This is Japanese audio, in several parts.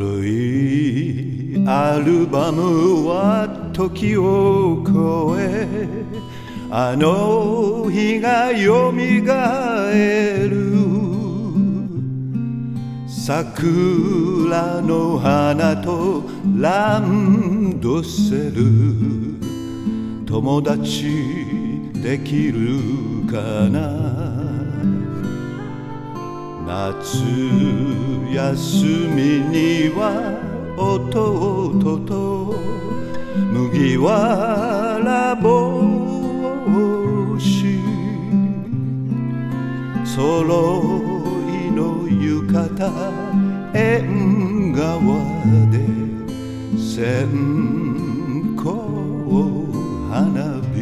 古いアルバムは時を超えあの日がよみがえる。桜の花とランドセル。友達できるかな？夏休みに弟と麦わら帽子揃いの浴衣縁側で線香花火。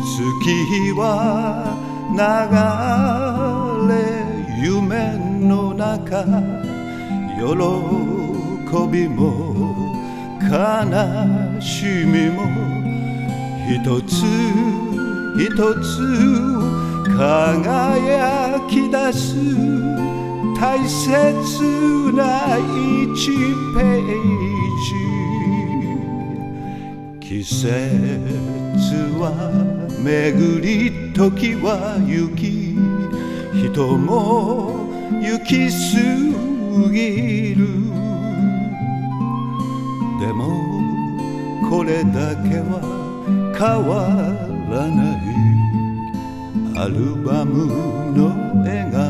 月日は流れ夢の中喜びも悲しみも一つ一つ輝き出す大切な一ページ。季節は巡り時は行き人も行き過ぎる。でもこれだけは変わらない。アルバムの笑顔